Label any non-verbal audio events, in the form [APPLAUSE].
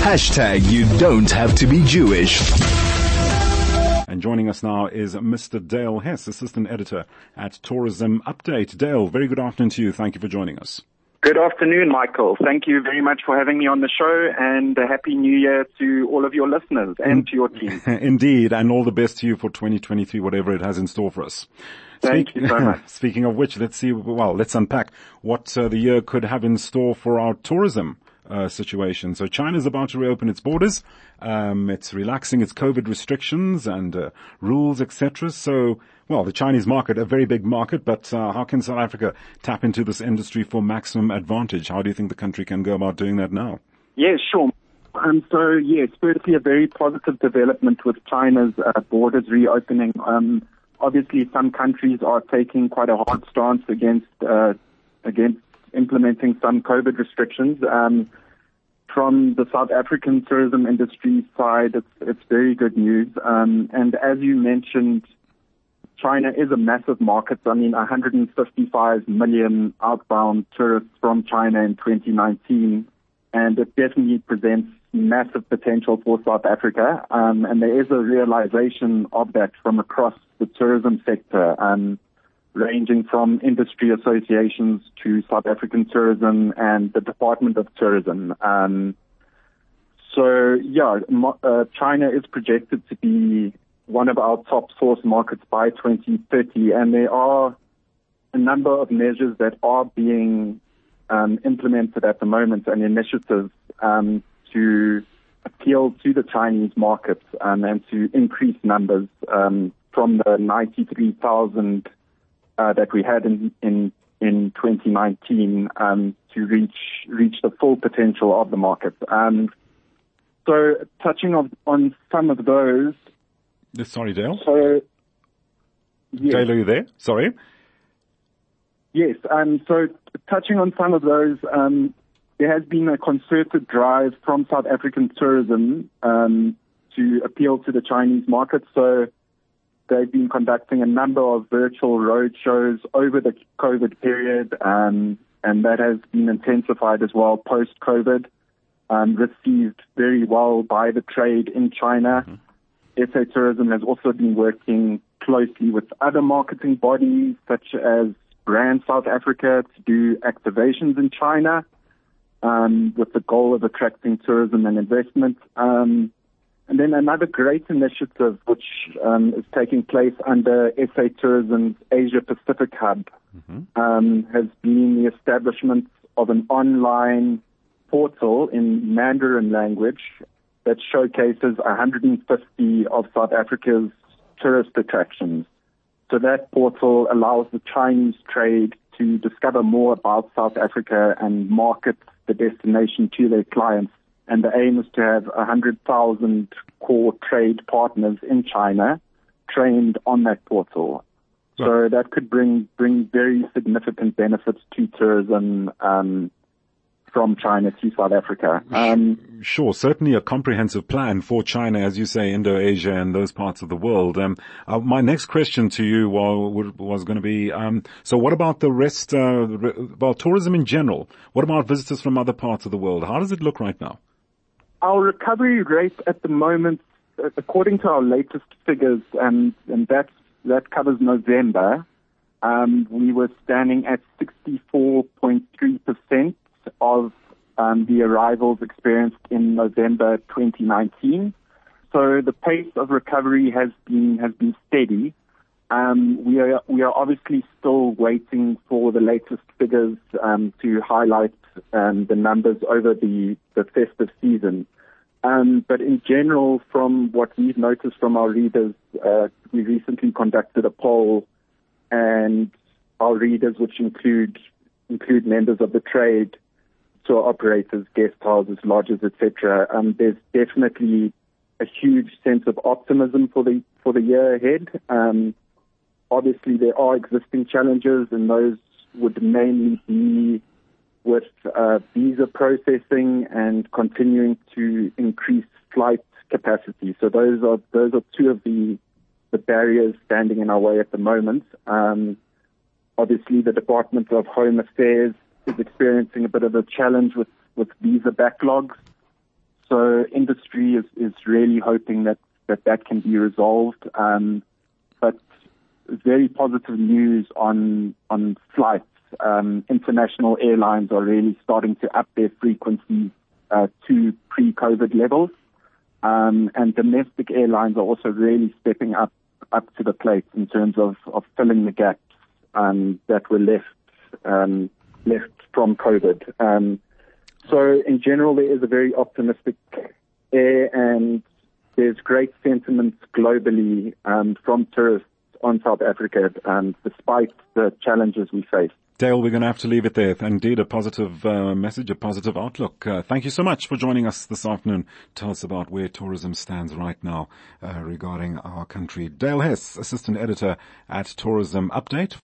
Hashtag you don't have to be Jewish. And joining us now is Mr. Dale Hes, Assistant Editor at Tourism Update. Dale, very good afternoon to you. Thank you for joining us. Good afternoon, Michael. Thank you very much for having me on the show and a happy new year to all of your listeners and to your team. [LAUGHS] Indeed, and all the best to you for 2023, whatever it has in store for us. Thank Speak, you so much. [LAUGHS] Speaking of which, let's see, well, let's unpack what uh, the year could have in store for our tourism uh, situation. So China is about to reopen its borders. Um, it's relaxing its COVID restrictions and uh, rules, etc. So, well, the Chinese market, a very big market, but uh, how can South Africa tap into this industry for maximum advantage? How do you think the country can go about doing that now? Yeah, sure. Um, so yes, firstly, a very positive development with China's uh, borders reopening. Um, obviously, some countries are taking quite a hard stance against uh, against implementing some COVID restrictions. Um, from the South African tourism industry side, it's, it's very good news. Um, and as you mentioned, China is a massive market. I mean, 155 million outbound tourists from China in 2019, and it definitely presents massive potential for South Africa. Um, and there is a realization of that from across the tourism sector. Um, ranging from industry associations to South African tourism and the Department of Tourism. Um, so yeah, uh, China is projected to be one of our top source markets by 2030, and there are a number of measures that are being um, implemented at the moment and initiatives um, to appeal to the Chinese market um, and to increase numbers um, from the 93,000 uh, that we had in in in 2019 um, to reach reach the full potential of the market. Um, so, touching on, on some of those. Sorry, Dale. So, yes. Dale, are you there? Sorry. Yes. Um, so, touching on some of those, um, there has been a concerted drive from South African tourism um, to appeal to the Chinese market. So, They've been conducting a number of virtual road shows over the COVID period, um, and that has been intensified as well post-COVID. Um, received very well by the trade in China. Mm-hmm. SA Tourism has also been working closely with other marketing bodies such as Brand South Africa to do activations in China um, with the goal of attracting tourism and investment. Um, and then another great initiative which um, is taking place under SA Tourism's Asia Pacific Hub mm-hmm. um, has been the establishment of an online portal in Mandarin language that showcases 150 of South Africa's tourist attractions. So that portal allows the Chinese trade to discover more about South Africa and market the destination to their clients and the aim is to have 100,000 core trade partners in China trained on that portal. Right. So that could bring bring very significant benefits to tourism um, from China to South Africa. Um, sure, certainly a comprehensive plan for China, as you say, Indo-Asia and those parts of the world. Um, uh, my next question to you was, was going to be, um, so what about the rest, uh, well, tourism in general? What about visitors from other parts of the world? How does it look right now? Our recovery rate at the moment, according to our latest figures, and, and that, that covers November, um, we were standing at 64.3% of um, the arrivals experienced in November 2019. So the pace of recovery has been has been steady. Um, we are we are obviously still waiting for the latest figures um, to highlight um, the numbers over the the festive season. Um, but in general, from what we've noticed from our readers, uh, we recently conducted a poll, and our readers, which include include members of the trade, tour operators, guest houses, lodges, etc. Um, there's definitely a huge sense of optimism for the for the year ahead. Um, obviously, there are existing challenges, and those would mainly be with uh, visa processing and continuing to increase flight capacity. So those are those are two of the the barriers standing in our way at the moment. Um, obviously, the Department of Home Affairs is experiencing a bit of a challenge with with visa backlogs. so industry is, is really hoping that, that that can be resolved. Um, but very positive news on on flights. Um, international airlines are really starting to up their frequencies uh, to pre-COVID levels, um, and domestic airlines are also really stepping up up to the plate in terms of, of filling the gaps um, that were left um, left from COVID. Um, so in general, there is a very optimistic air, and there's great sentiment globally um, from tourists on South Africa, um, despite the challenges we face. Dale, we're going to have to leave it there. Indeed, a positive uh, message, a positive outlook. Uh, thank you so much for joining us this afternoon. Tell us about where tourism stands right now uh, regarding our country. Dale Hes, Assistant Editor at Tourism Update.